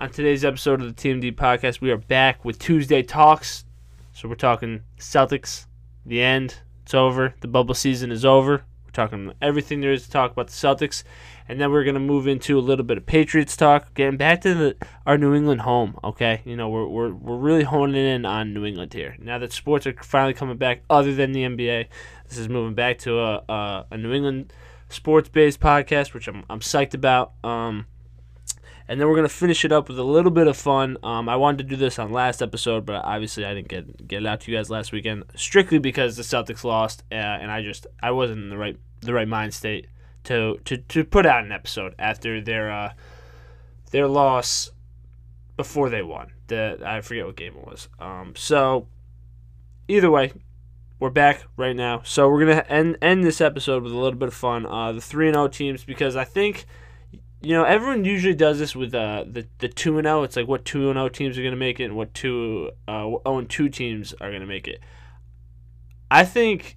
On today's episode of the TMD podcast, we are back with Tuesday talks. So we're talking Celtics, the end, it's over, the bubble season is over. We're talking everything there is to talk about the Celtics, and then we're gonna move into a little bit of Patriots talk, getting back to the, our New England home. Okay, you know we're, we're we're really honing in on New England here now that sports are finally coming back, other than the NBA. This is moving back to a a, a New England sports-based podcast, which I'm I'm psyched about. Um, and then we're gonna finish it up with a little bit of fun. Um, I wanted to do this on last episode, but obviously I didn't get get it out to you guys last weekend, strictly because the Celtics lost, uh, and I just I wasn't in the right the right mind state to to, to put out an episode after their uh, their loss before they won. The I forget what game it was. Um, so either way, we're back right now. So we're gonna end end this episode with a little bit of fun. Uh, the three and zero teams because I think you know, everyone usually does this with uh, the the two and zero. It's like what two and zero teams are going to make it, and what two uh, zero and two teams are going to make it. I think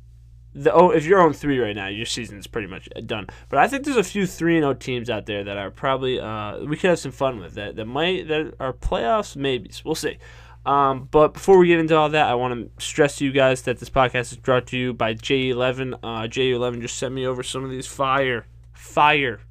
the oh, if you're on three right now, your season is pretty much done. But I think there's a few three and zero teams out there that are probably uh, we could have some fun with that that might that are playoffs maybes. We'll see. Um, but before we get into all that, I want to stress to you guys that this podcast is brought to you by J11. Uh, J11 just sent me over some of these fire, fire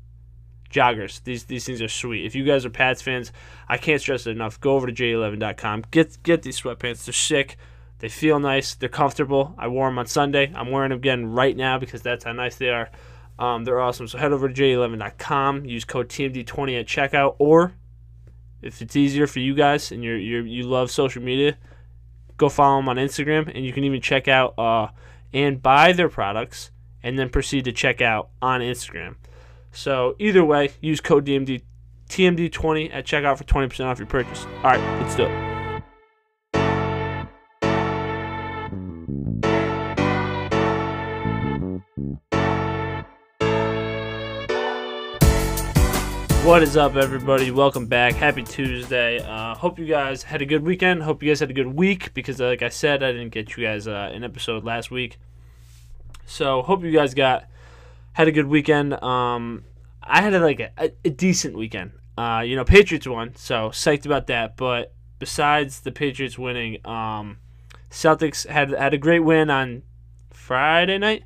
joggers. These these things are sweet. If you guys are Pats fans, I can't stress it enough. Go over to j11.com. Get get these sweatpants. They're sick. They feel nice. They're comfortable. I wore them on Sunday. I'm wearing them again right now because that's how nice they are. Um, they're awesome. So head over to j11.com. Use code TMD20 at checkout, or if it's easier for you guys and you you you love social media, go follow them on Instagram, and you can even check out uh, and buy their products, and then proceed to check out on Instagram. So either way, use code DMD TMD20 at checkout for 20% off your purchase. All right, let's do it. What is up, everybody? Welcome back. Happy Tuesday. Uh, hope you guys had a good weekend. Hope you guys had a good week because, uh, like I said, I didn't get you guys uh, an episode last week. So, hope you guys got had a good weekend. Um, I had a, like a, a, decent weekend. Uh, you know, Patriots won, so psyched about that. But besides the Patriots winning, um, Celtics had had a great win on Friday night.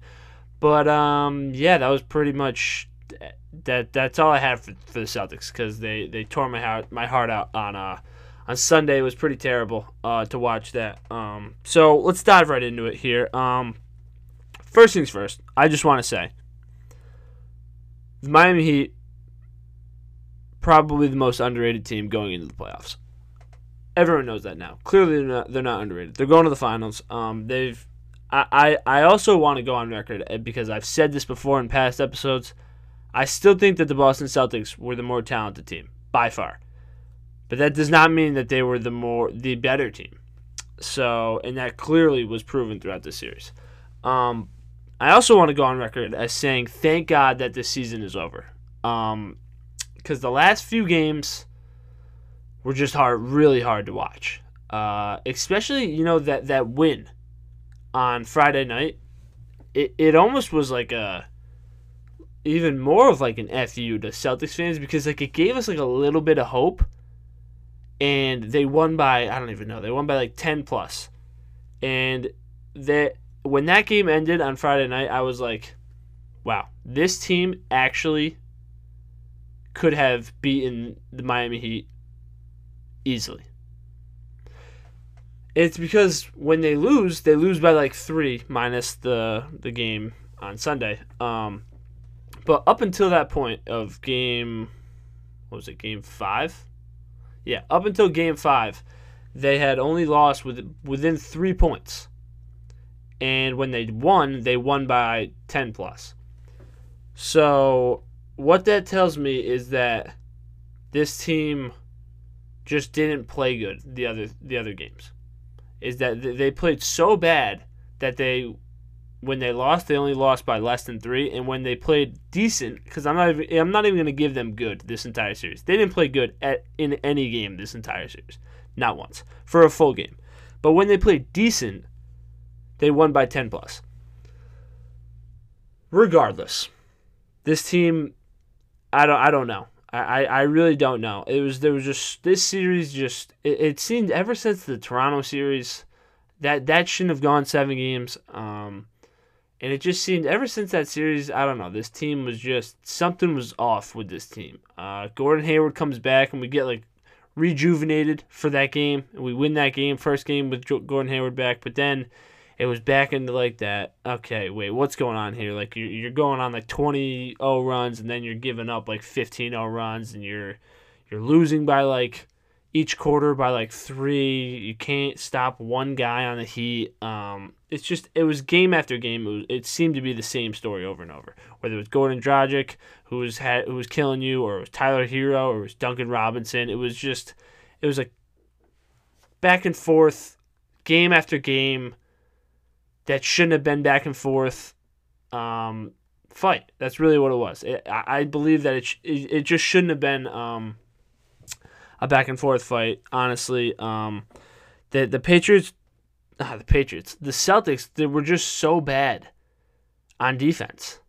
But um, yeah, that was pretty much that. That's all I had for, for the Celtics because they, they tore my heart my heart out on uh on Sunday. It was pretty terrible uh, to watch that. Um, so let's dive right into it here. Um, first things first, I just want to say Miami Heat probably the most underrated team going into the playoffs. Everyone knows that now. Clearly, they're not, they're not underrated. They're going to the finals. Um, they've. I, I, I also want to go on record eh, because I've said this before in past episodes. I still think that the Boston Celtics were the more talented team by far, but that does not mean that they were the more the better team. So, and that clearly was proven throughout the series. Um, I also want to go on record as saying thank God that this season is over. Um, because the last few games were just hard, really hard to watch. Uh, especially you know that that win on Friday night. It it almost was like a even more of like an fu to Celtics fans because like it gave us like a little bit of hope. And they won by I don't even know they won by like ten plus, and that when that game ended on Friday night, I was like, wow, this team actually could have beaten the Miami Heat easily. It's because when they lose, they lose by like three minus the the game on Sunday. Um, but up until that point of game, what was it, game five? Yeah, up until game five, they had only lost with within three points and when they won, they won by 10 plus. So, what that tells me is that this team just didn't play good the other the other games. Is that they played so bad that they when they lost, they only lost by less than 3 and when they played decent cuz I'm not even, I'm not even going to give them good this entire series. They didn't play good at in any game this entire series. Not once for a full game. But when they played decent, they won by 10 plus. Regardless, this team, I don't, I don't know. I, I really don't know. It was there was just this series just it, it seemed ever since the Toronto series that that shouldn't have gone seven games. Um, and it just seemed ever since that series, I don't know, this team was just something was off with this team. Uh, Gordon Hayward comes back and we get like rejuvenated for that game and we win that game, first game with Gordon Hayward back, but then it was back into like that. Okay, wait, what's going on here? Like you're, you're going on like 20 0 runs and then you're giving up like 15 0 runs and you're you're losing by like each quarter by like three. You can't stop one guy on the Heat. Um, it's just it was game after game. It, was, it seemed to be the same story over and over. Whether it was Goran Dragic who was had who was killing you, or it was Tyler Herro, or it was Duncan Robinson. It was just it was like back and forth, game after game that shouldn't have been back and forth um, fight. That's really what it was. It, I, I, believe that it, it, it just shouldn't have been um, a back and forth fight. Honestly, um, the the Patriots, ah, the Patriots, the Celtics, they were just so bad on defense.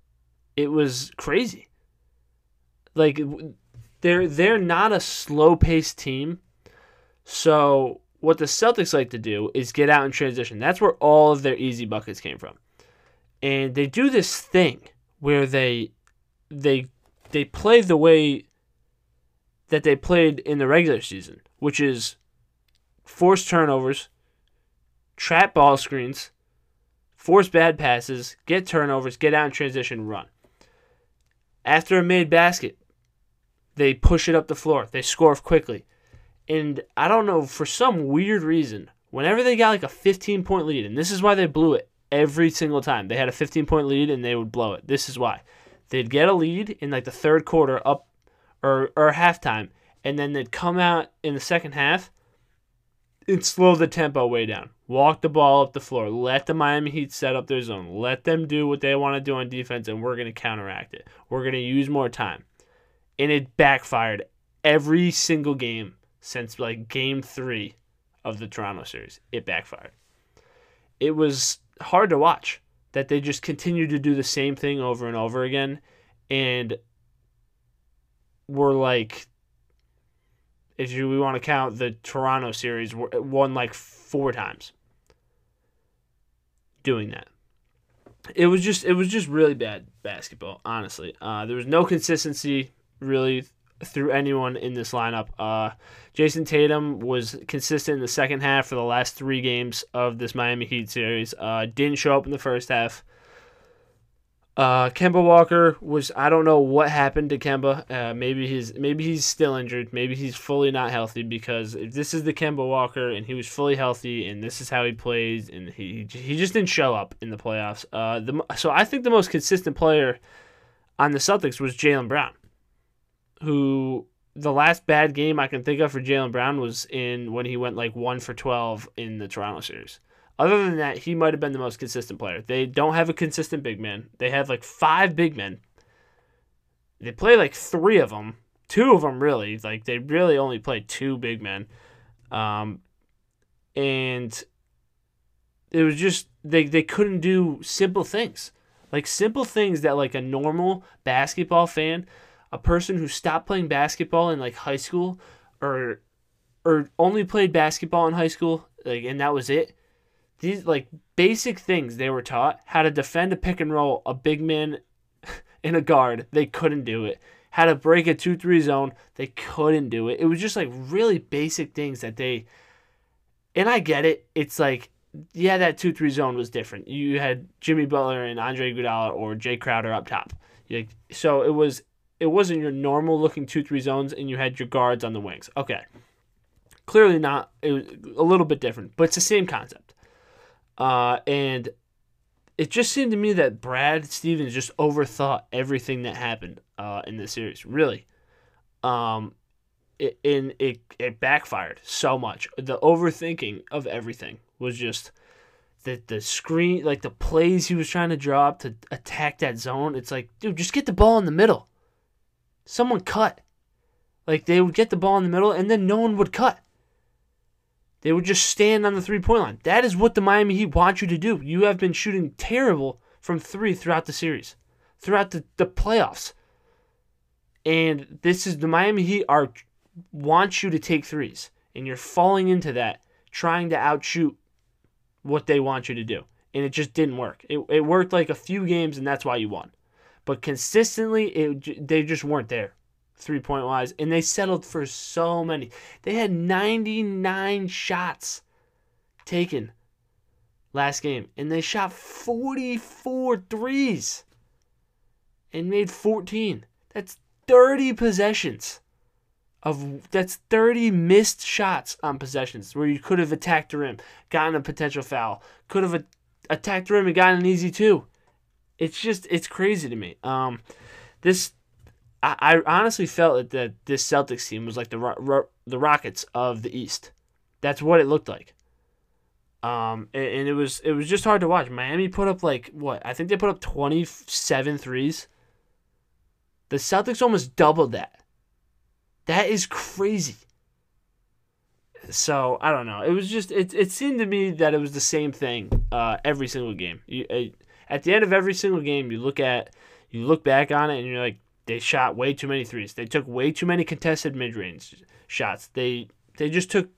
It was crazy. Like they're they're not a slow paced team, so what the Celtics like to do is get out in transition. That's where all of their easy buckets came from. And they do this thing where they they they play the way that they played in the regular season, which is force turnovers, trap ball screens, force bad passes, get turnovers, get out in transition, run. After a made basket, they push it up the floor. They score quickly. And I don't know, for some weird reason, whenever they got like a 15 point lead, and this is why they blew it every single time. They had a 15 point lead and they would blow it. This is why. They'd get a lead in like the third quarter up or, or halftime, and then they'd come out in the second half and slow the tempo way down. Walk the ball up the floor. Let the Miami Heat set up their zone. Let them do what they want to do on defense, and we're going to counteract it. We're going to use more time. And it backfired every single game since like game three of the Toronto series. It backfired. It was hard to watch that they just continued to do the same thing over and over again. And were like, if you, we want to count the Toronto series, won like four times doing that. It was just it was just really bad basketball, honestly. Uh, there was no consistency really through anyone in this lineup. Uh, Jayson Tatum was consistent in the second half for the last three games of this Miami Heat series. Uh, didn't show up in the first half. Uh, Kemba Walker was I don't know what happened to Kemba. Uh, maybe he's maybe he's still injured. Maybe he's fully not healthy because if this is the Kemba Walker and he was fully healthy and this is how he plays and he he just didn't show up in the playoffs. Uh, the so I think the most consistent player on the Celtics was Jaylen Brown who the last bad game I can think of for Jaylen Brown was in when he went like one for twelve in the Toronto series. Other than that, he might have been the most consistent player. They don't have a consistent big man. They have like five big men. They play like three of them, two of them really. Like they really only play two big men, um, and it was just they they couldn't do simple things, like simple things that like a normal basketball fan a person who stopped playing basketball in like high school or or only played basketball in high school like and that was it these like basic things they were taught how to defend a pick and roll a big man in a guard they couldn't do it. How to break a 2-3 zone they couldn't do it. It was just like really basic things that they and i get it it's like yeah that 2-3 zone was different. You had jimmy butler and andre Iguodala or jay Crowder up top. So it was it wasn't your normal looking two three zones, and you had your guards on the wings. Okay, clearly not. It was a little bit different, but it's the same concept. Uh, and it just seemed to me that Brad Stevens just overthought everything that happened uh, in this series. Really, um, it, in it it backfired so much. The overthinking of everything was just the the screen, like the plays he was trying to draw up to attack that zone. It's like, dude, just get the ball in the middle someone cut. Like they would get the ball in the middle and then no one would cut. They would just stand on the three point line. That is what the Miami Heat want you to do. You have been shooting terrible from three throughout the series, throughout the, the playoffs. And this is the Miami Heat are want you to take threes, and you're falling into that, trying to outshoot what they want you to do, and it just didn't work. It, it worked like a few games, and that's why you won. But consistently, it they just weren't there, three point wise, and they settled for so many. They had 99 shots taken last game, and they shot 44 threes and made 14. That's 30 possessions of that's 30 missed shots on possessions where you could have attacked the rim, gotten a potential foul, could have attacked the rim and gotten an easy two. It's just it's crazy to me. Um, this I, I honestly felt that this Celtics team was like the the Rockets of the East. That's what it looked like. Um, and, and, it was it was just hard to watch. Miami put up like what I think they put up 27 threes. The Celtics almost doubled that. That is crazy. So I don't know. It was just it. It seemed to me that it was the same thing uh, every single game. You, uh, at the end of every single game, you look at you look back on it and you're like, they shot way too many threes. They took way too many contested mid range shots. They they just took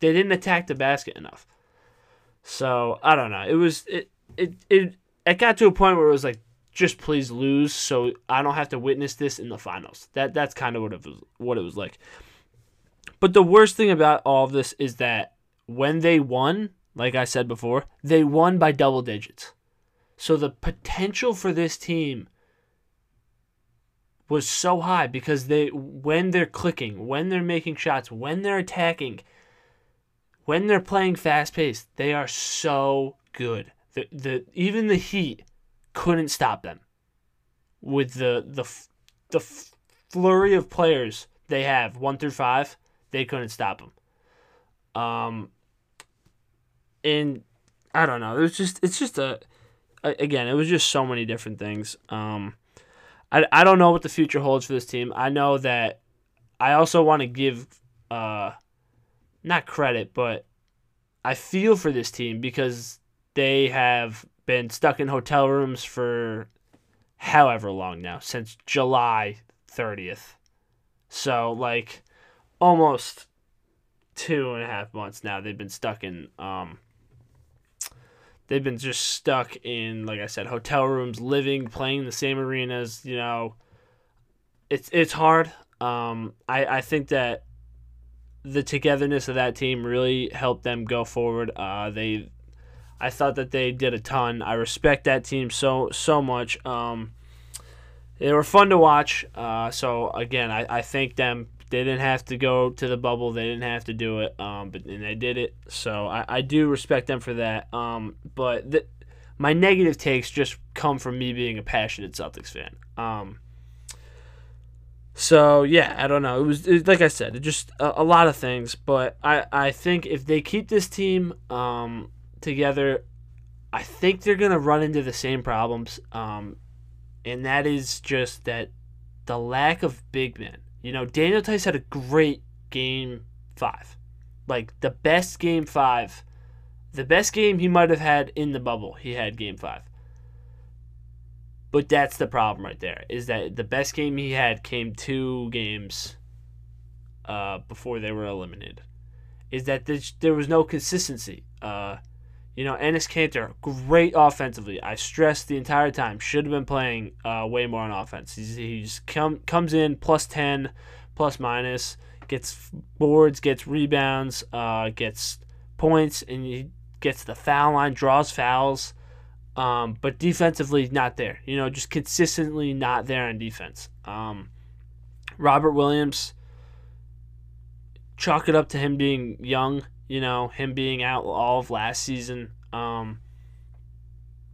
they didn't attack the basket enough. So I don't know. It was it it it it got to a point where it was like just please lose so I don't have to witness this in the finals. That that's kind of what it was what it was like. But the worst thing about all of this is that when they won, like I said before, they won by double digits. So the potential for this team was so high because they when they're clicking, when they're making shots, when they're attacking, when they're playing fast paced, they are so good. The the even the Heat couldn't stop them with the the the flurry of players they have one through five. They couldn't stop them. Um, and I don't know. It was just it's just a again. It was just so many different things. Um, I I don't know what the future holds for this team. I know that I also want to give uh, not credit, but I feel for this team because they have been stuck in hotel rooms for however long now, since July 30th. So, like, almost two and a half months now they've been stuck in um they've been just stuck in like i said hotel rooms living playing the same arenas you know it's it's hard um i i think that the togetherness of that team really helped them go forward uh they I thought that they did a ton. I respect that team so so much. Um, they were fun to watch. Uh, so again, I, I thank them. They didn't have to go to the bubble. They didn't have to do it. Um, but and they did it. So I, I do respect them for that. Um, but my negative takes just come from me being a passionate Celtics fan. Um, so yeah, I don't know. It was it, like I said, it just a, a, lot of things. But I I think if they keep this team, um, together, I think they're to run into the same problems. Um, and that is just that the lack of big men. You know, Daniel Theis had a great game five. Like the best game five, the best game he might have had in the bubble, he had game five. But that's the problem right there, is that the best game he had came two games uh, before they were eliminated. Is that there was no consistency. Uh, you know, Enes Kanter, great offensively. I stressed the entire time. Should have been playing uh, way more on offense. He's, he's come, comes in plus 10, plus minus, gets boards, gets rebounds, uh, gets points, and he gets the foul line, draws fouls. Um, but defensively, not there. You know, just consistently not there on defense. Um, Robert Williams, chalk it up to him being young you know, him being out all of last season. Um,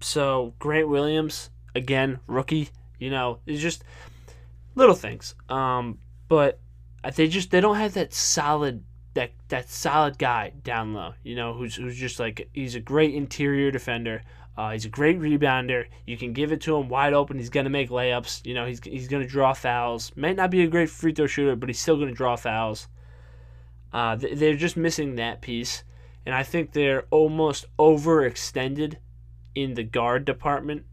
so Grant Williams, again, rookie, you know, it's just little things. Um, but they just they don't have that solid that that solid guy down low, you know, who's who's just like he's a great interior defender. Uh, he's a great rebounder. You can give it to him wide open. He's gonna make layups. You know, he's he's gonna draw fouls. Might not be a great free throw shooter, but he's still gonna draw fouls. Uh, they're just missing that piece, and I think they're almost overextended in the guard department,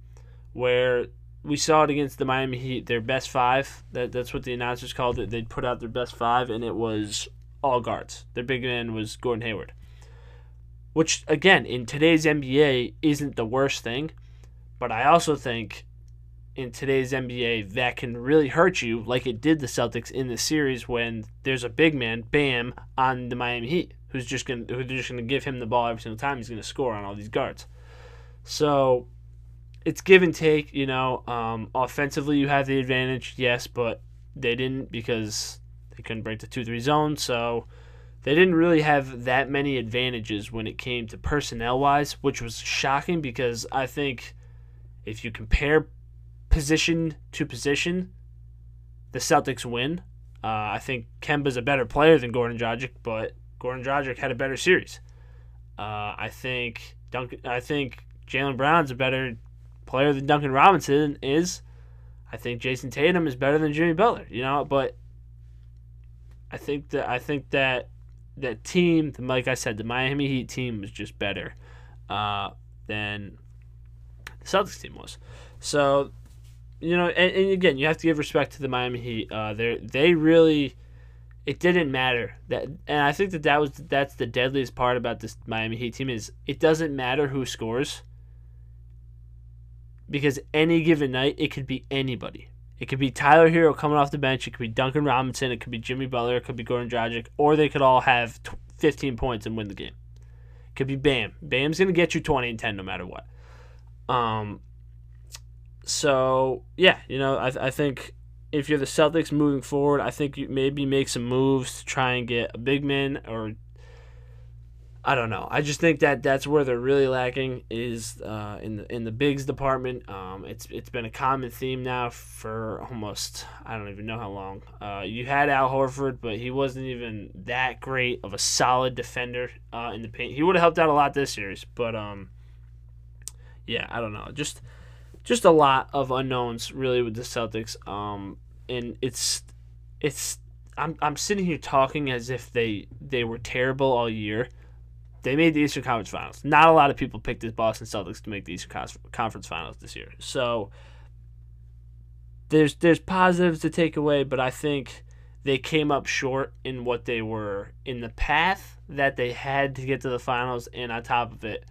where we saw it against the Miami Heat, their best five. That that's what the announcers called it. They put out their best five, and it was all guards. Their big man was Gordon Hayward, which again in today's NBA isn't the worst thing, but I also think in today's NBA that can really hurt you, like it did the Celtics in the series when there's a big man, Bam, on the Miami Heat, who's just gonna who's just gonna give him the ball every single time. He's gonna score on all these guards. So it's give and take. You know, um, offensively you have the advantage, yes, but they didn't because they couldn't break the two three zone. So they didn't really have that many advantages when it came to personnel wise, which was shocking because I think if you compare position to position, the Celtics win. Uh, I think Kemba's a better player than Goran Dragic, but Goran Dragic had a better series. Uh, I think Duncan. I think Jaylen Brown's a better player than Duncan Robinson is. I think Jayson Tatum is better than Jimmy Butler. You know, but I think that I think that that team, like I said, the Miami Heat team was just better uh, than the Celtics team was. So, you know, and, and, again, you have to give respect to the Miami Heat. Uh, they they really, it didn't matter that, and I think that that was that's the deadliest part about this Miami Heat team is it doesn't matter who scores because any given night it could be anybody. It could be Tyler Herro coming off the bench. It could be Duncan Robinson. It could be Jimmy Butler. It could be Goran Dragic. Or they could all have 15 points and win the game. It could be Bam. Bam's to get you 20 and 10 no matter what. Um. So, yeah, you know, I, I think if you're the Celtics moving forward, I think you maybe make some moves to try and get a big man or I don't know. I just think that that's where they're really lacking is uh, in the in the bigs department. Um, it's it's been a common theme now for almost I don't even know how long. Uh, you had Al Horford, but he wasn't even that great of a solid defender uh, in the paint. He would have helped out a lot this series, but um, yeah, I don't know. Just just a lot of unknowns really with the Celtics. Um, and it's it's I'm I'm sitting here talking as if they they were terrible all year they made the Eastern Conference Finals. Not a lot of people picked the Boston Celtics to make the Eastern Conference Finals this year. So there's there's positives to take away, but I think they came up short in what they were in the path that they had to get to the finals, and on top of it,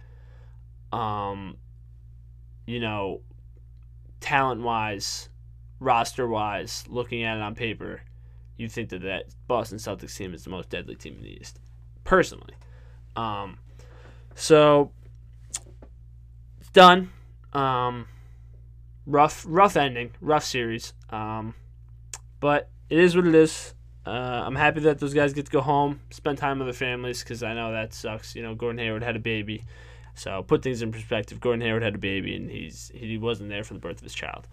um, you know, talent wise, roster wise, looking at it on paper, you think that that Boston Celtics team is the most deadly team in the East. Personally, um, so it's done. Um, rough, rough ending, rough series. Um, but it is what it is. Uh, I'm happy that those guys get to go home, spend time with their families, because I know that sucks. You know, Gordon Hayward had a baby, so put things in perspective. Gordon Hayward had a baby, and he's he wasn't there for the birth of his child.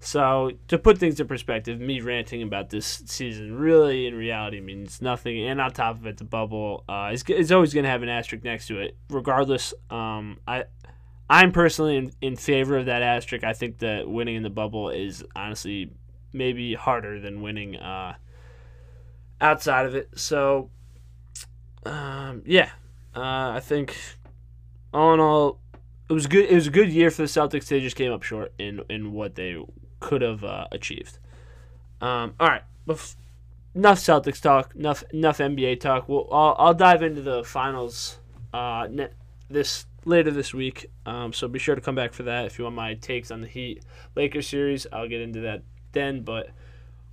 So to put things in perspective, me ranting about this season really, in reality, means nothing. And on top of it, the bubble uh, is, is always going to have an asterisk next to it, regardless. Um, I I'm personally in, in favor of that asterisk. I think that winning in the bubble is honestly maybe harder than winning uh, outside of it. So um, yeah, uh, I think all in all, it was good. It was a good year for the Celtics. They just came up short in in what they could have uh, achieved. Um, all right, enough Celtics talk. Enough enough NBA talk. Well, I'll, I'll dive into the finals uh, this later this week. Um, so be sure to come back for that if you want my takes on the Heat Lakers series. I'll get into that then. But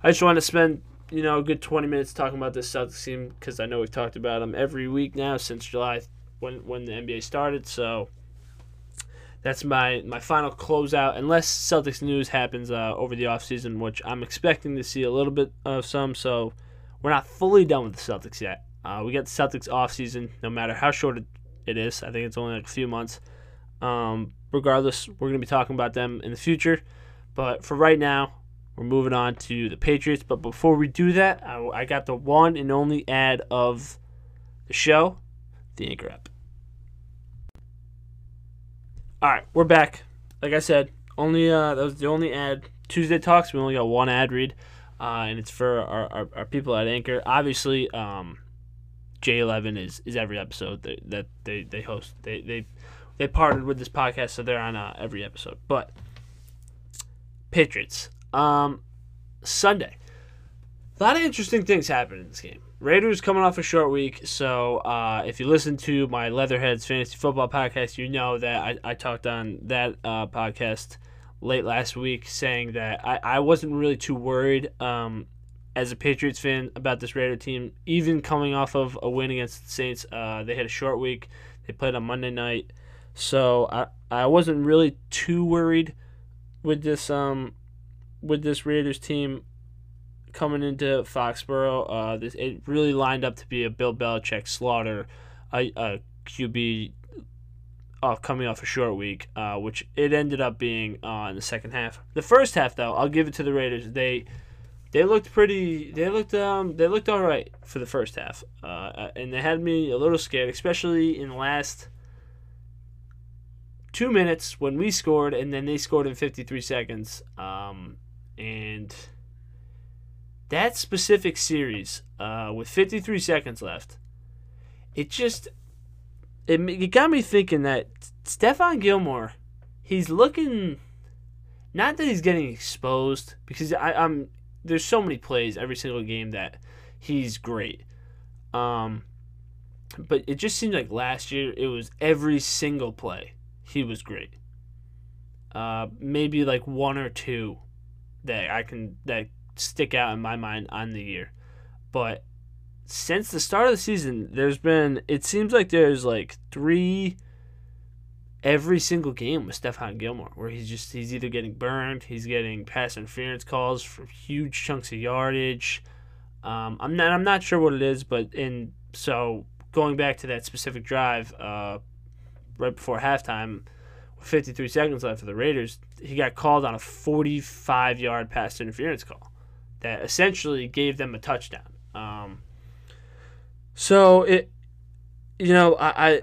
I just want to spend you know a good 20 minutes talking about this Celtics team because I know we've talked about them every week now since July when when the NBA started. So that's my my final closeout. Unless Celtics news happens uh, over the offseason, which I'm expecting to see a little bit of some. So we're not fully done with the Celtics yet. Uh, we got the Celtics offseason, no matter how short it is. I think it's only like a few months. Um, regardless, we're going to be talking about them in the future. But for right now, we're moving on to the Patriots. But before we do that, I, I got the one and only ad of the show, the Anchor app. All right, we're back. Like I said, only uh, that was the only ad. Tuesday talks. We only got one ad read, uh, and it's for our, our, our, people at Anchor. Obviously, um, J11 is, is every episode that, that they, they host. They they they partnered with this podcast, so they're on uh, every episode. But Patriots. Um, Sunday. A lot of interesting things happened in this game. Raiders coming off a short week, so uh, if you listen to my Leatherheads Fantasy Football podcast, you know that I, I talked on that uh, podcast late last week saying that I, I wasn't really too worried um, as a Patriots fan about this Raider team, even coming off of a win against the Saints. Uh, they had a short week. They played on Monday night, so I I wasn't really too worried with this um with this Raiders team coming into Foxborough. Uh, this it really lined up to be a Bill Belichick slaughter, a, a QB uh, coming off a short week, uh, which it ended up being uh, in the second half. The first half, though, I'll give it to the Raiders. They they looked pretty. They looked um they looked all right for the first half, uh, and they had me a little scared, especially in the last two minutes when we scored, and then they scored in 53 seconds. Um, and that specific series, uh, with 53 seconds left, it just it, it got me thinking that Stephon Gilmore, he's looking. Not that he's getting exposed because I, I'm there's so many plays every single game that he's great. Um, but it just seemed like last year it was every single play he was great. Uh, maybe like one or two that I can that stick out in my mind on the year, but since the start of the season, there's been it seems like there's like three every single game with Stephon Gilmore, where he's just he's either getting burned, he's getting pass interference calls for huge chunks of yardage. Um, I'm not I'm not sure what it is, but in so going back to that specific drive, uh, right before halftime, with 53 seconds left for the Raiders, he got called on a 45 yard pass interference call that essentially gave them a touchdown. Um, so it, you know, I, I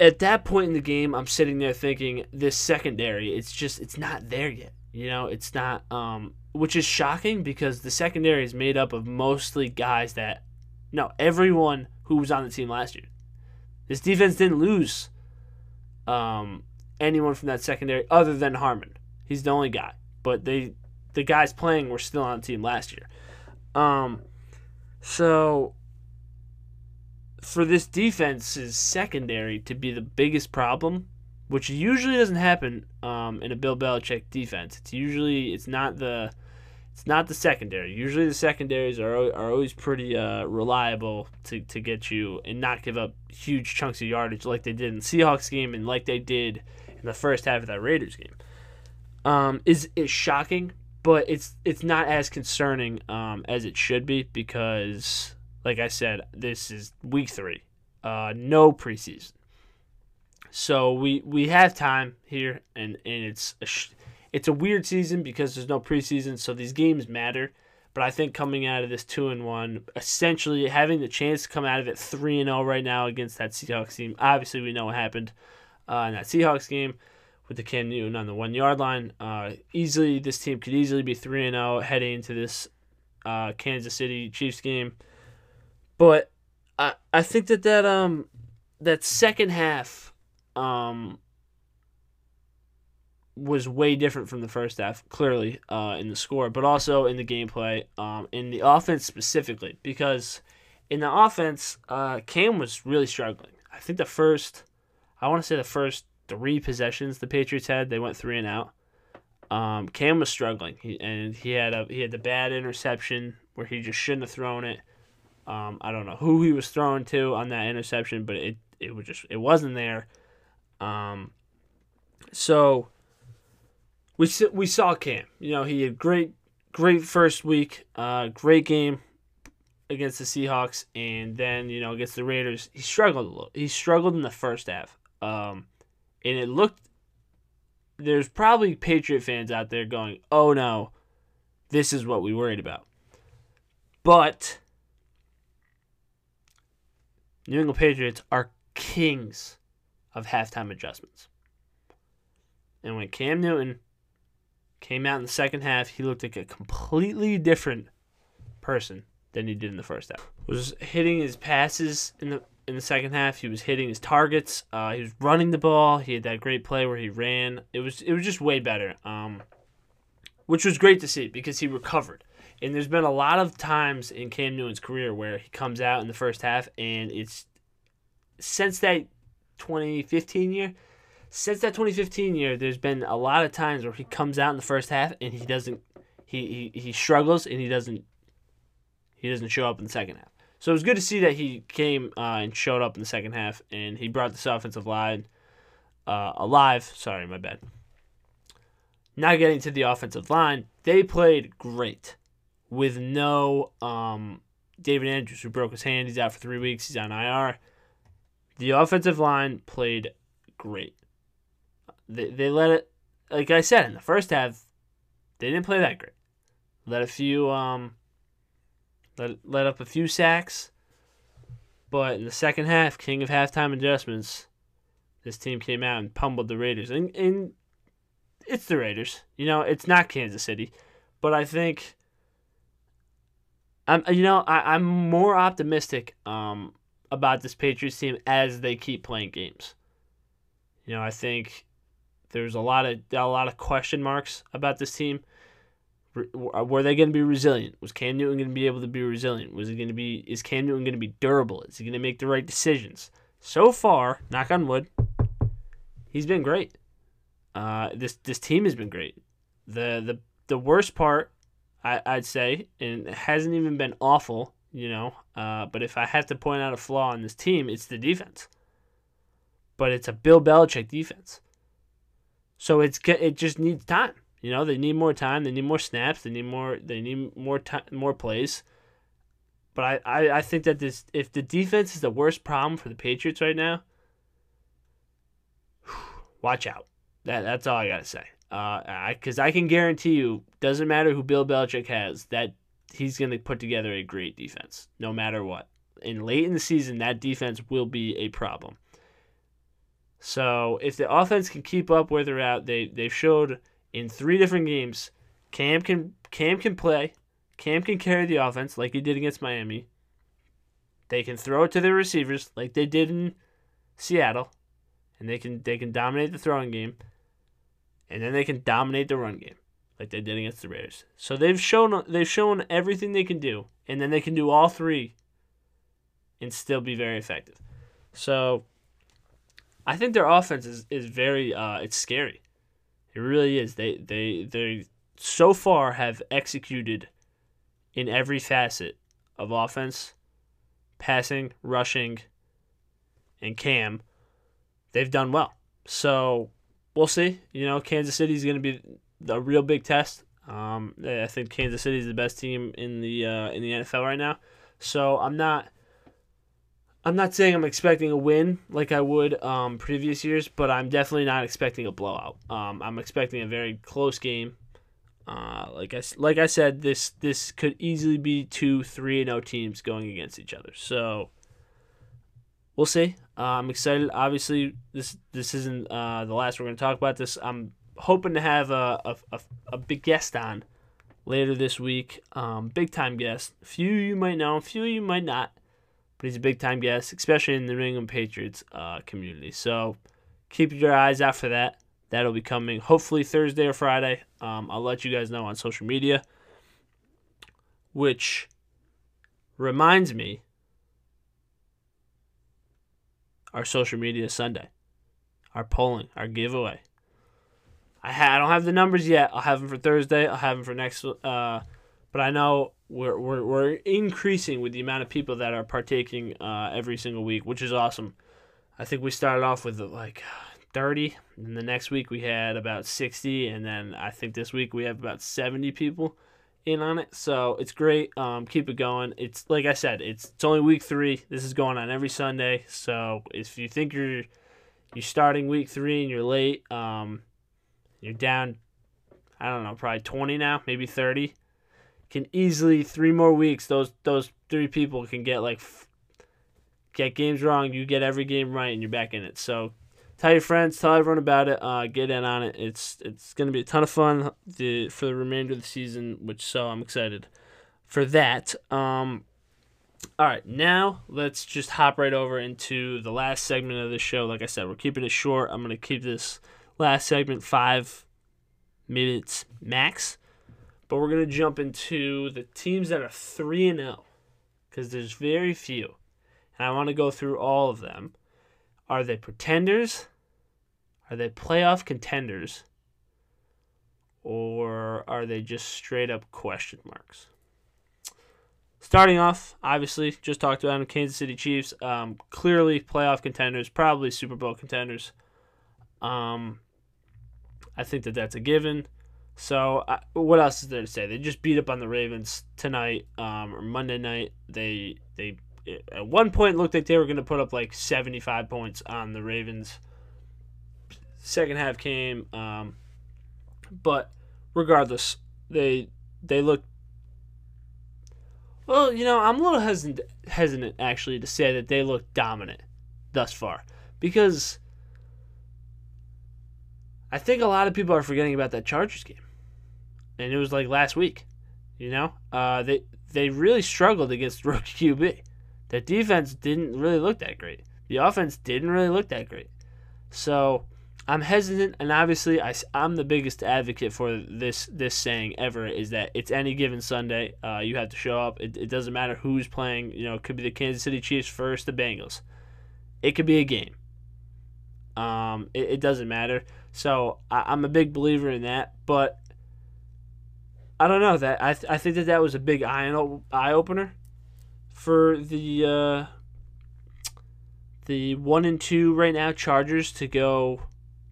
at that point in the game, I'm sitting there thinking this secondary, it's just it's not there yet. You know, it's not um which is shocking because the secondary is made up of mostly guys that no, everyone who was on the team last year. This defense didn't lose um anyone from that secondary other than Harmon. He's the only guy. But they the guys playing were still on the team last year. Um so for this defense's secondary to be the biggest problem, which usually doesn't happen um, in a Bill Belichick defense. It's usually it's not the it's not the secondary. Usually the secondaries are are always pretty uh, reliable to, to get you and not give up huge chunks of yardage like they did in the Seahawks game and like they did in the first half of that Raiders game. Um, is is shocking, but it's it's not as concerning um, as it should be because like I said, this is week three, uh, no preseason. So we we have time here, and and it's a sh- it's a weird season because there's no preseason, so these games matter. But I think coming out of this two and one, essentially having the chance to come out of it three and zero oh right now against that Seahawks team. Obviously, we know what happened uh, in that Seahawks game with the Cam Newton on the one yard line. Uh, easily, this team could easily be three and zero oh heading into this uh, Kansas City Chiefs game. But I I think that that um that second half um was way different from the first half, clearly, uh, in the score, but also in the gameplay, um, in the offense specifically, because in the offense, uh, Cam was really struggling. I think the first, I want to say the first three possessions the Patriots had, they went three and out. Um, Cam was struggling, he, and he had a he had the bad interception where he just shouldn't have thrown it. Um, I don't know who he was throwing to on that interception, but it it was just it wasn't there. Um, so we we saw Cam. You know, he had great great first week, uh, great game against the Seahawks, and then you know against the Raiders, he struggled a little. He struggled in the first half, um, and it looked. There's probably Patriot fans out there going, "Oh no, this is what we worried about," but New England Patriots are kings of halftime adjustments. And when Cam Newton came out in the second half, he looked like a completely different person than he did in the first half. Was hitting his passes in the in the second half. He was hitting his targets. Uh, he was running the ball. He had that great play where he ran. It was it was just way better. Um, which was great to see because he recovered. And there's been a lot of times in Cam Newton's career where he comes out in the first half and it's since that 2015 year, since that 2015 year, there's been a lot of times where he comes out in the first half and he doesn't, he he, he struggles and he doesn't, he doesn't show up in the second half. So it was good to see that he came uh, and showed up in the second half and he brought this offensive line uh, alive. Sorry, my bad. Now getting to the offensive line, they played great with no um, David Andrews, who broke his hand. He's out for three weeks. He's on IR. The offensive line played great. They, they let it, like I said, in the first half, they didn't play that great. Let a few, um, let, let up a few sacks. But in the second half, king of halftime adjustments, this team came out and pummeled the Raiders. And, and it's the Raiders. You know, it's not Kansas City. But I think I'm you know, I, I'm more optimistic um, about this Patriots team as they keep playing games. You know, I think there's a lot of a lot of question marks about this team. Were they going to be resilient? Was Cam Newton going to be able to be resilient? Was it going to be? Is Cam Newton going to be durable? Is he going to make the right decisions? So far, knock on wood, he's been great. Uh, this this team has been great. The the the worst part, I, I'd say, and it hasn't even been awful, you know. Uh, but if I have to point out a flaw in this team, it's the defense. But it's a Bill Belichick defense. So it's it just needs time. You know, they need more time. They need more snaps. They need more. They need more time, more plays. But I, I, I think that this if the defense is the worst problem for the Patriots right now, watch out. That that's all I gotta say. Because uh, I, cause I can guarantee you, doesn't matter who Bill Belichick has, that he's gonna put together a great defense, no matter what. And late in the season, that defense will be a problem. So if the offense can keep up where they're at, they they've showed in three different games, Cam can Cam can play, Cam can carry the offense like he did against Miami. They can throw it to their receivers like they did in Seattle, and they can they can dominate the throwing game and then they can dominate the run game like they did against the Raiders. So they've shown they've shown everything they can do, and then they can do all three and still be very effective. So I think their offense is, is very uh, it's scary. It really is. They they they so far have executed in every facet of offense, passing, rushing, and cam. They've done well. So we'll see. You know, Kansas City is going to be a real big test. Um, I think Kansas City is the best team in the uh, in the NFL right now. So I'm not. I'm not saying I'm expecting a win like I would um, previous years, but I'm definitely not expecting a blowout. Um, I'm expecting a very close game. Uh, like I like I said, this this could easily be two three and oh teams going against each other. So we'll see. Uh, I'm excited. Obviously, this this isn't uh, the last we're going to talk about this. I'm hoping to have a, a, a, a big guest on later this week. Um, big time guest. Few you might know, few you might not, but he's a big time guest, especially in the New England Patriots uh, community. So keep your eyes out for that. That'll be coming hopefully Thursday or Friday. Um, I'll let you guys know on social media. Which reminds me our social media Sunday, our polling, our giveaway. I, ha- I don't have the numbers yet. I'll have them for Thursday. I'll have them for next. Uh, but I know we're, we're, we're increasing with the amount of people that are partaking uh, every single week, which is awesome. I think we started off with like 30, and the next week we had about 60, and then I think this week we have about 70 people in on it. So it's great. Um, keep it going. It's like I said, it's it's only week three. This is going on every Sunday. So if you think you're you're starting week three and you're late, um, you're down. I don't know, probably twenty now, maybe thirty. Can easily three more weeks. Those those three people can get like get games wrong. You get every game right, and you're back in it. So tell your friends, tell everyone about it. Uh, get in on it. It's it's gonna be a ton of fun to, for the remainder of the season, which so I'm excited for that. Um, all right, now let's just hop right over into the last segment of the show. Like I said, we're keeping it short. I'm gonna keep this last segment five minutes max. But we're gonna jump into the teams that are three and zero, because there's very few, and I want to go through all of them. Are they pretenders? Are they playoff contenders? Or are they just straight up question marks? Starting off, obviously, just talked about them, Kansas City Chiefs. Um, clearly playoff contenders, probably Super Bowl contenders. Um, I think that that's a given. So, uh, what else is there to say? They just beat up on the Ravens tonight um, or Monday night. They they at one point looked like they were going to put up like 75 points on the Ravens. Second half came, um, but regardless, they they looked. Well, you know, I'm a little hesitant hesitant actually to say that they look dominant thus far because I think a lot of people are forgetting about that Chargers game, and it was like last week. You know, uh, they they really struggled against rookie QB. The defense didn't really look that great. The offense didn't really look that great. So I'm hesitant, and obviously I, am the biggest advocate for this this saying ever is that it's any given Sunday. Uh, you have to show up. It, it doesn't matter who's playing. You know, it could be the Kansas City Chiefs first, the Bengals. It could be a game. Um, it, it doesn't matter. So I, I'm a big believer in that, but I don't know that I, th- I think that that was a big eye eye opener for the uh, the one and two right now Chargers to go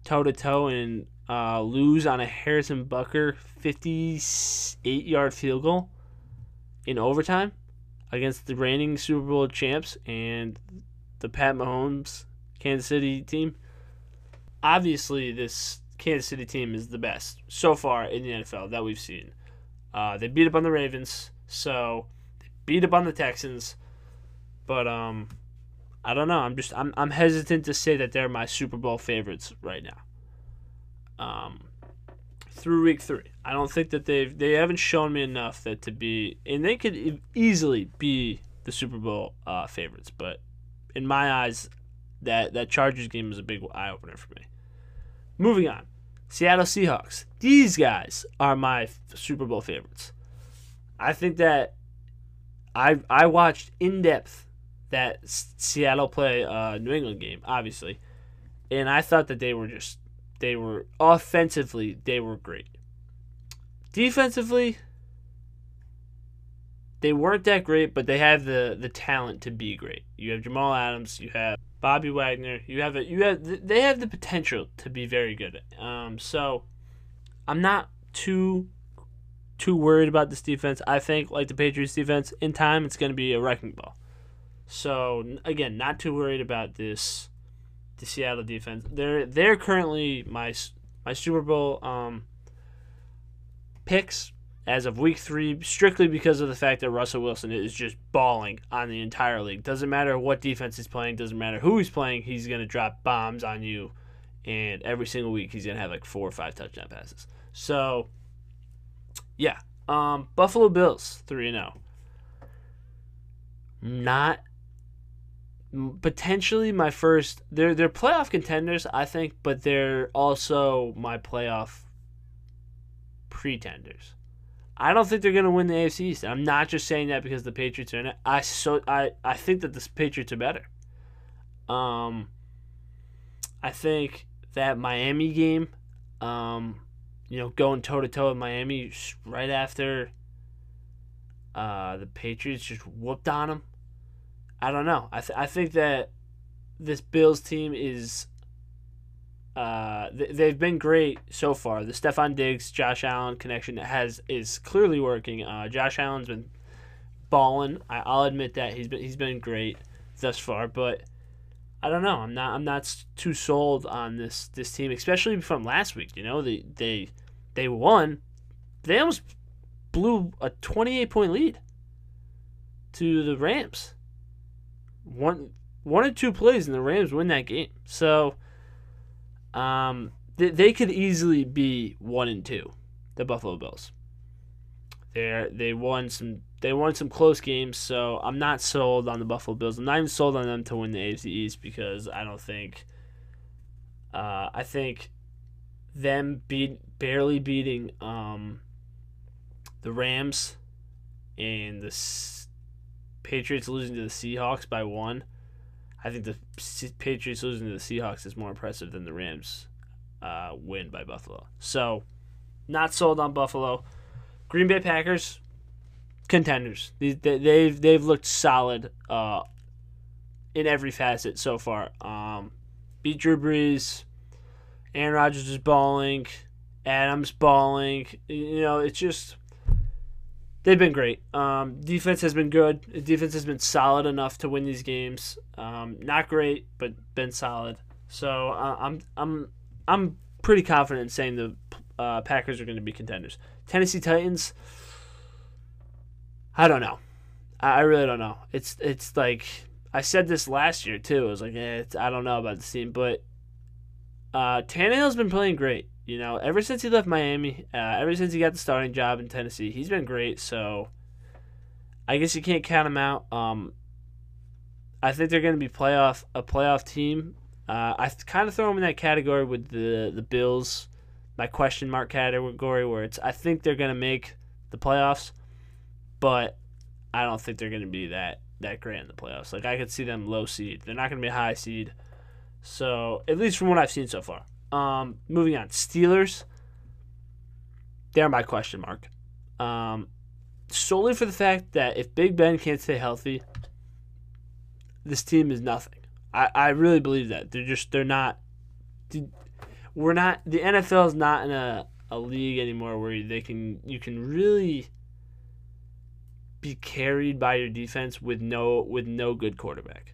toe to toe and uh, lose on a Harrison Butker 58 yard field goal in overtime against the reigning Super Bowl champs and the Pat Mahomes Kansas City team. Obviously, this Kansas City team is the best so far in the NFL that we've seen. Uh, they beat up on the Ravens, so they beat up on the Texans, but um, I don't know. I'm just I'm I'm hesitant to say that they're my Super Bowl favorites right now. Um, through week three, I don't think that they've they haven't shown me enough that to be and they could easily be the Super Bowl uh, favorites, but in my eyes, that that Chargers game was a big eye opener for me. Moving on, Seattle Seahawks. These guys are my Super Bowl favorites. I think that I I watched in depth that Seattle play uh, New England game, obviously, and I thought that they were just they were offensively they were great. Defensively, they weren't that great, but they have the the talent to be great. You have Jamal Adams, you have Bobby Wagner, you have a you have they have the potential to be very good. Um, so I'm not too too worried about this defense. I think like the Patriots defense, in time it's going to be a wrecking ball. So again, not too worried about this the Seattle defense. They're they're currently my my Super Bowl um, picks as of week three, strictly because of the fact that Russell Wilson is just balling on the entire league. Doesn't matter what defense he's playing, doesn't matter who he's playing, he's gonna drop bombs on you, and every single week he's gonna have like four or five touchdown passes. So, yeah, um, Buffalo Bills three and zero. Oh. Not potentially my first. They're they're playoff contenders, I think, but they're also my playoff pretenders. I don't think they're gonna win the AFC East. I'm not just saying that because the Patriots are in it. I so I I think that the Patriots are better. Um, I think that Miami game, um, you know, going toe to toe with Miami right after uh, the Patriots just whooped on them. I don't know. I th- I think that this Bills team is uh, th- they've been great so far. The Stefon Diggs, Josh Allen connection has is clearly working. Uh, Josh Allen's been balling. I, I'll admit that he's been he's been great thus far, but I don't know. I'm not I'm not too sold on this this team, especially from last week. You know, they they they won. They almost blew a 28 point lead to the Rams one one or two plays and the Rams win that game. So um, they, they could easily be one and two, the Buffalo Bills. They they won some they won some close games, so I'm not sold on the Buffalo Bills. I'm not even sold on them to win the AFC East because I don't think. Uh, I think them beat barely beating um, the Rams and the Patriots losing to the Seahawks by one, I think the Patriots losing to the Seahawks is more impressive than the Rams uh, win by Buffalo. So, not sold on Buffalo. Green Bay Packers, contenders. They, they- they've they've looked solid uh, in every facet so far. Um, beat Drew Brees. Aaron Rodgers is balling. Adams balling. You know, it's just they've been great. Um, defense has been good. Defense has been solid enough to win these games. Um, not great, but been solid. So uh, I'm I'm I'm pretty confident in saying the uh, Packers are going to be contenders. Tennessee Titans. I don't know. I, really don't know. It's it's like I said this last year too. I was like, eh, I don't know about this team, but uh, Tannehill's been playing great. You know, ever since he left Miami, uh, ever since he got the starting job in Tennessee, he's been great. So I guess you can't count him out. Um, I think they're going to be playoff a playoff team. Uh, I kind of throw them in that category with the the Bills, my question mark category, where it's I think they're going to make the playoffs, but I don't think they're going to be that that great in the playoffs. Like I could see them low seed. They're not going to be a high seed. So at least from what I've seen so far. Um, moving on, Steelers. They're my question mark. Um, solely for the fact that if Big Ben can't stay healthy, this team is nothing. I, I really believe that they're just they're not. We're not the NFL is not in a, a league anymore where they can you can really be carried by your defense with no with no good quarterback.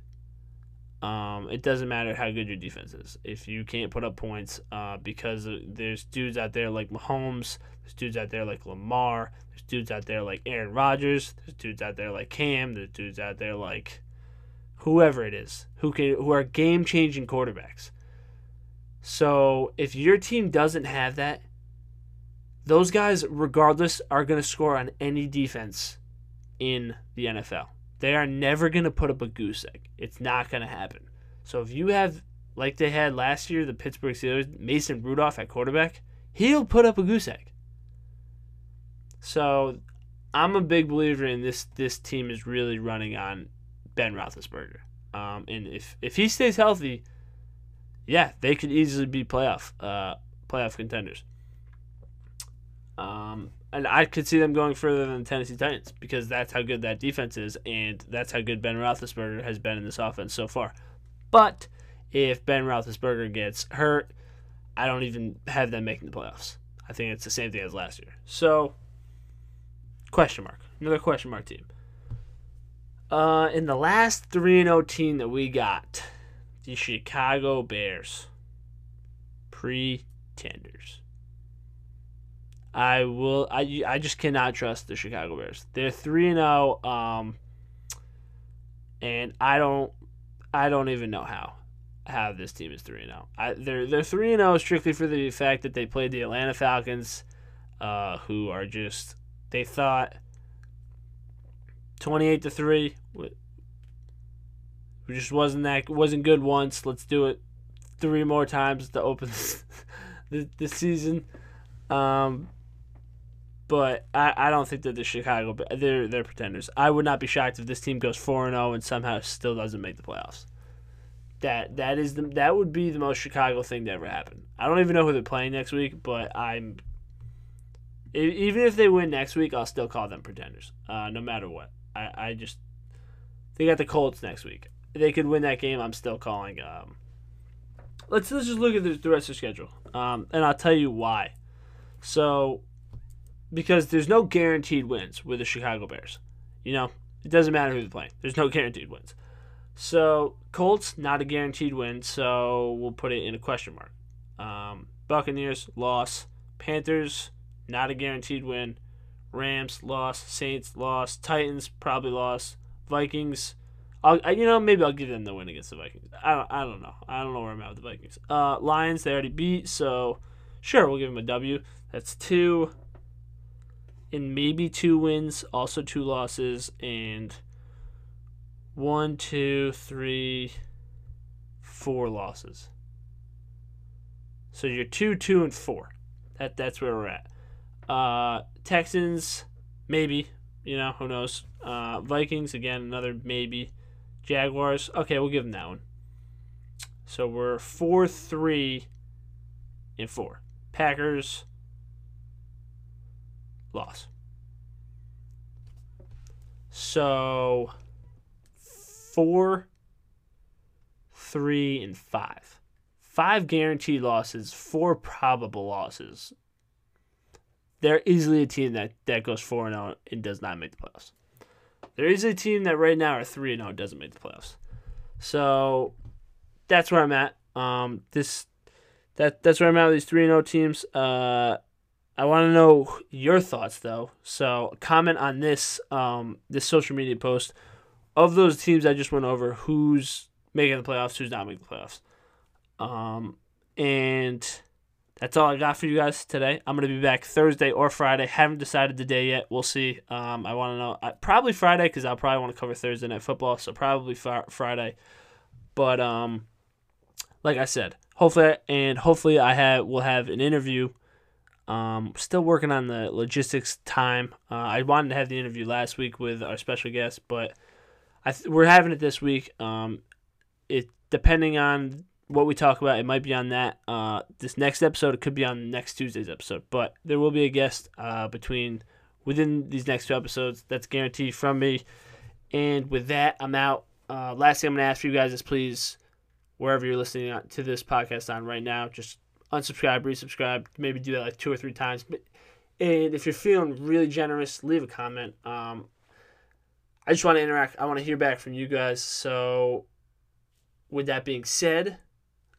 Um, it doesn't matter how good your defense is if you can't put up points. Uh, because there's dudes out there like Mahomes, there's dudes out there like Lamar, there's dudes out there like Aaron Rodgers, there's dudes out there like Cam, there's dudes out there like whoever it is who can who are game changing quarterbacks. So if your team doesn't have that, those guys, regardless, are going to score on any defense in the NFL. They are never going to put up a goose egg. It's not going to happen. So if you have, like they had last year, the Pittsburgh Steelers, Mason Rudolph at quarterback, he'll put up a goose egg. So I'm a big believer in this. This team is really running on Ben Roethlisberger. Um, and if if he stays healthy, yeah, they could easily be playoff uh, playoff contenders. Um, and I could see them going further than the Tennessee Titans because that's how good that defense is, and that's how good Ben Roethlisberger has been in this offense so far. But if Ben Roethlisberger gets hurt, I don't even have them making the playoffs. I think it's the same thing as last year. So, question mark. Another question mark team. Uh, in the last 3 0 team that we got, the Chicago Bears. Pretenders. I will. I, I just cannot trust the Chicago Bears. They're three and zero. Um, and I don't. I don't even know how how this team is three and zero. They're they're three and zero strictly for the fact that they played the Atlanta Falcons, uh, who are just they thought twenty eight to three. Just wasn't that wasn't good once. Let's do it three more times to open the the season. Um, but I, I don't think that the Chicago they're they're pretenders. I would not be shocked if this team goes four and zero and somehow still doesn't make the playoffs. That that is the that would be the most Chicago thing to ever happen. I don't even know who they're playing next week, but I'm even if they win next week, I'll still call them pretenders, uh, no matter what. I, I just they got the Colts next week. They could win that game. I'm still calling. Um, let's let's just look at the, the rest of the schedule, um, and I'll tell you why. So because there's no guaranteed wins with the Chicago Bears. You know, it doesn't matter who they're playing. There's no guaranteed wins. So Colts not a guaranteed win, so we'll put it in a question mark. Um, Buccaneers loss. Panthers not a guaranteed win. Rams loss. Saints loss. Titans probably loss. Vikings. I'll, I, you know, maybe I'll give them the win against the Vikings. I don't, I don't know. I don't know where I'm at with the Vikings. Uh, Lions, they already beat, so sure, we'll give them a W. That's two and maybe two wins, also two losses, and one, two, three, four losses. So you're two, two, and four. That that's where we're at. Uh, Texans maybe. You know, who knows? Uh, Vikings again, another maybe. Jaguars, okay, we'll give them that one. So we're four, three, and four. Packers, loss. So four, three, and five. Five guaranteed losses, four probable losses. They're easily a team that, that goes 4 0 and does not make the playoffs. There is a team that right now are 3 0 doesn't make the playoffs. So that's where I'm at. Um, this that that's where I'm at with these 3 0 teams. Uh, I want to know your thoughts though. So comment on this um, this social media post of those teams I just went over. Who's making the playoffs? Who's not making the playoffs? Um, and that's all I got for you guys today. I'm gonna be back Thursday or Friday. Haven't decided the day yet. We'll see. Um, I want to know uh, probably Friday because I'll probably want to cover Thursday night football. So probably fr- Friday. But um, like I said, hopefully and hopefully I have will have an interview. Um, still working on the logistics time. Uh, I wanted to have the interview last week with our special guest, but I th- we're having it this week. Um, it depending on what we talk about, it might be on that uh, this next episode. It could be on next Tuesday's episode, but there will be a guest uh, between within these next two episodes. That's guaranteed from me. And with that, I'm out. Uh, last thing I'm gonna ask for you guys is please, wherever you're listening to this podcast on right now, just unsubscribe, resubscribe. Maybe do that like two or three times. And if you're feeling really generous, leave a comment. Um, I just want to interact. I want to hear back from you guys. So, with that being said,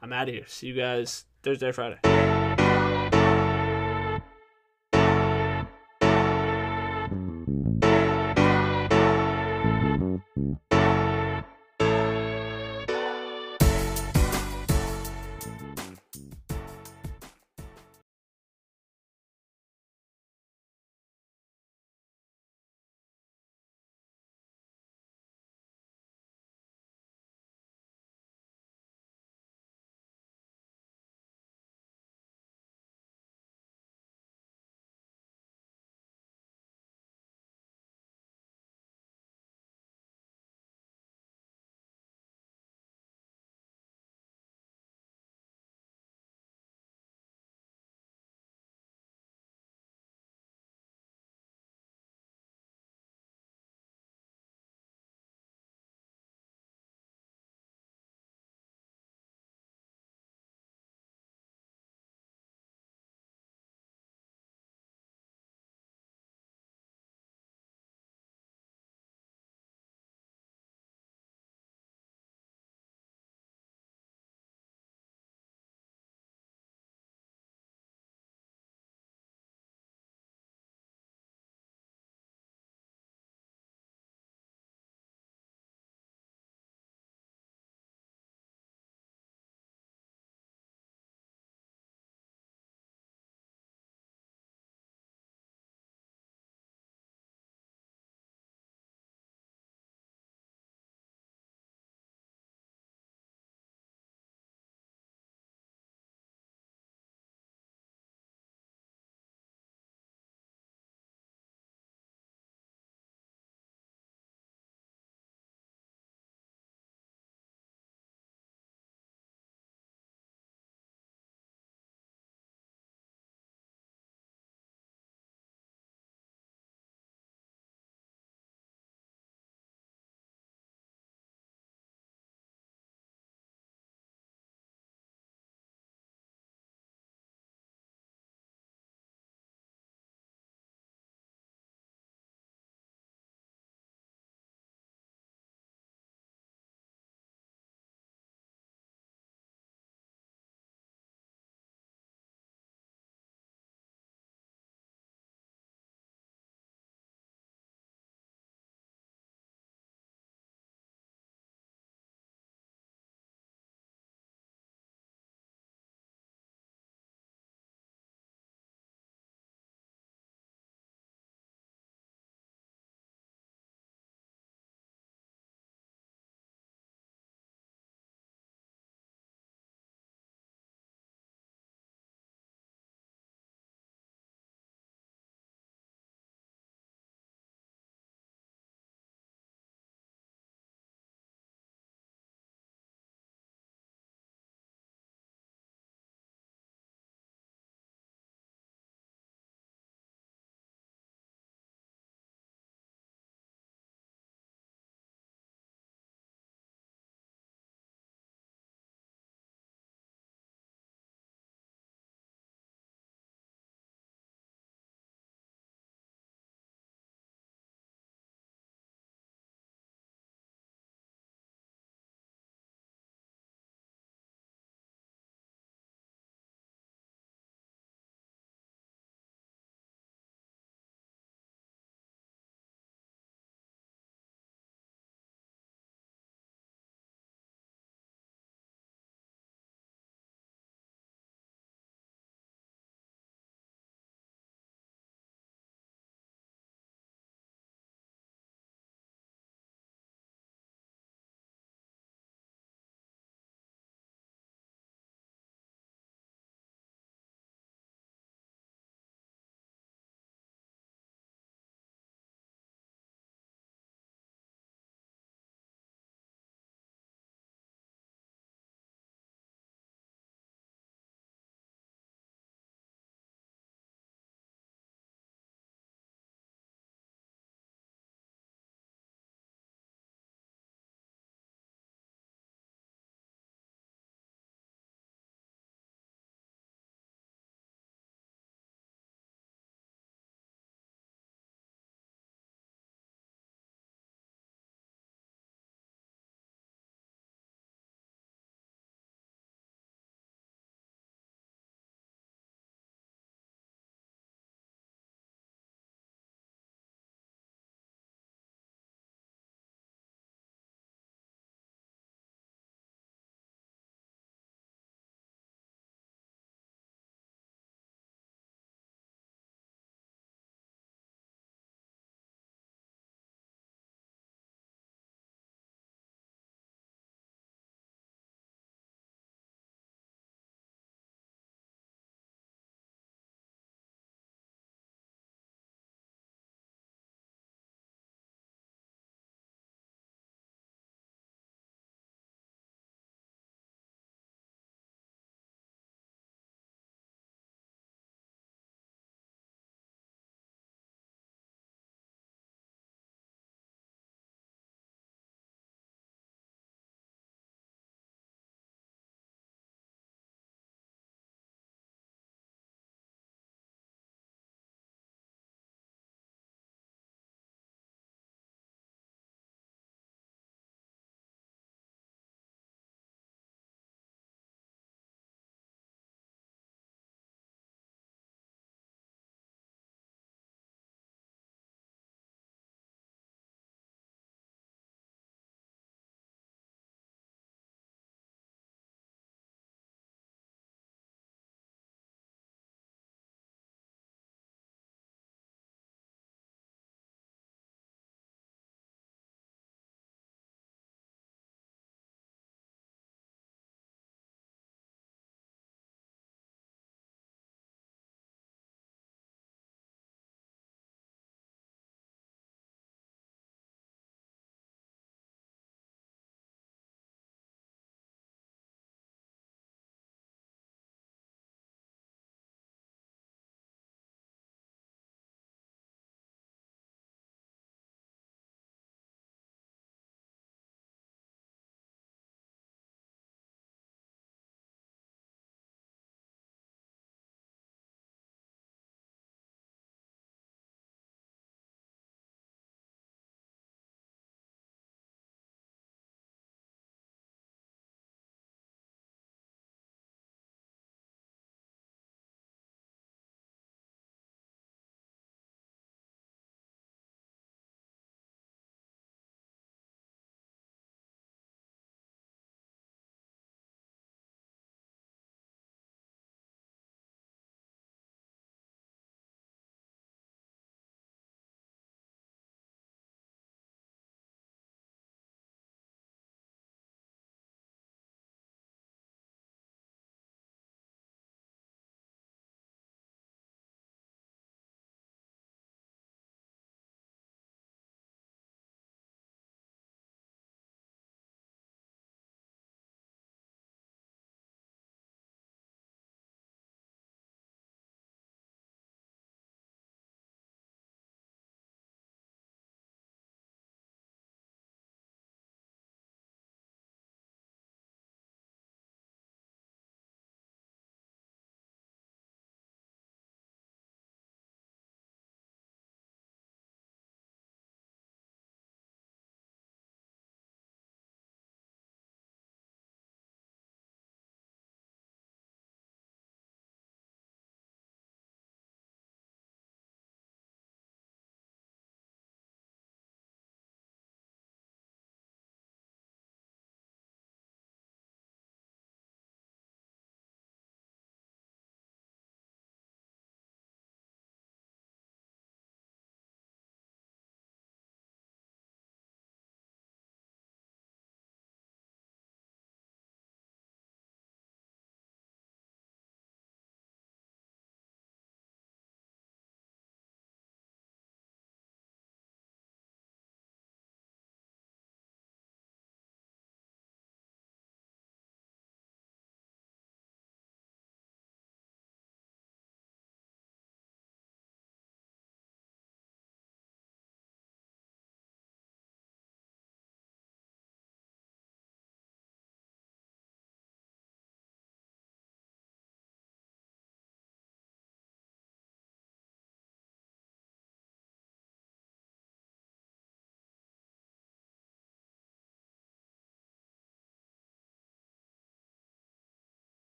I'm out of here. See you guys Thursday, or Friday.